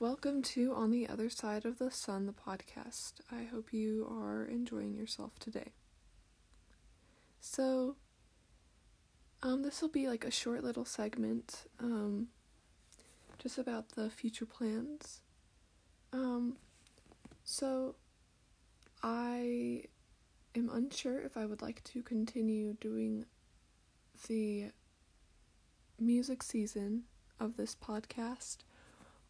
welcome to On the Other Side of the Sun, the podcast. I hope you are enjoying yourself today. So, um, this will be like a short little segment, um, just about the future plans. Um, so, I am unsure if I would like to continue doing the music season of this podcast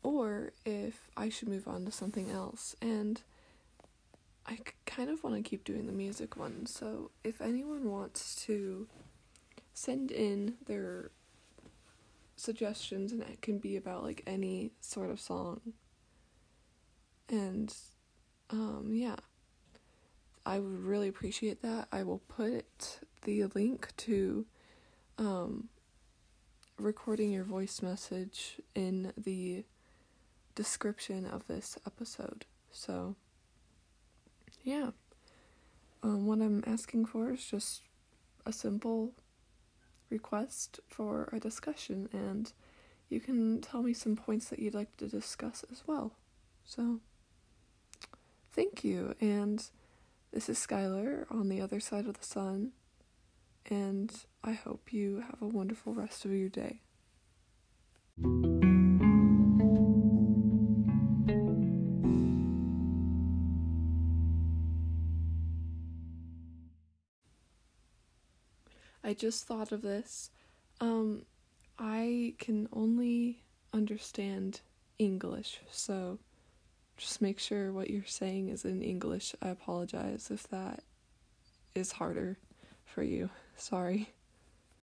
or if I should move on to something else. And I kind of want to keep doing the music one. So if anyone wants to send in their suggestions, and it can be about like any sort of song. And um, yeah, I would really appreciate that. I will put the link to um, recording your voice message in the description of this episode. So, yeah. Um, what I'm asking for is just a simple request for a discussion, and you can tell me some points that you'd like to discuss as well. So, thank you, and this is Skylar on the other side of the sun, and I hope you have a wonderful rest of your day. I just thought of this. Um, I can only understand English, so just make sure what you're saying is in English. I apologize if that is harder for you. Sorry.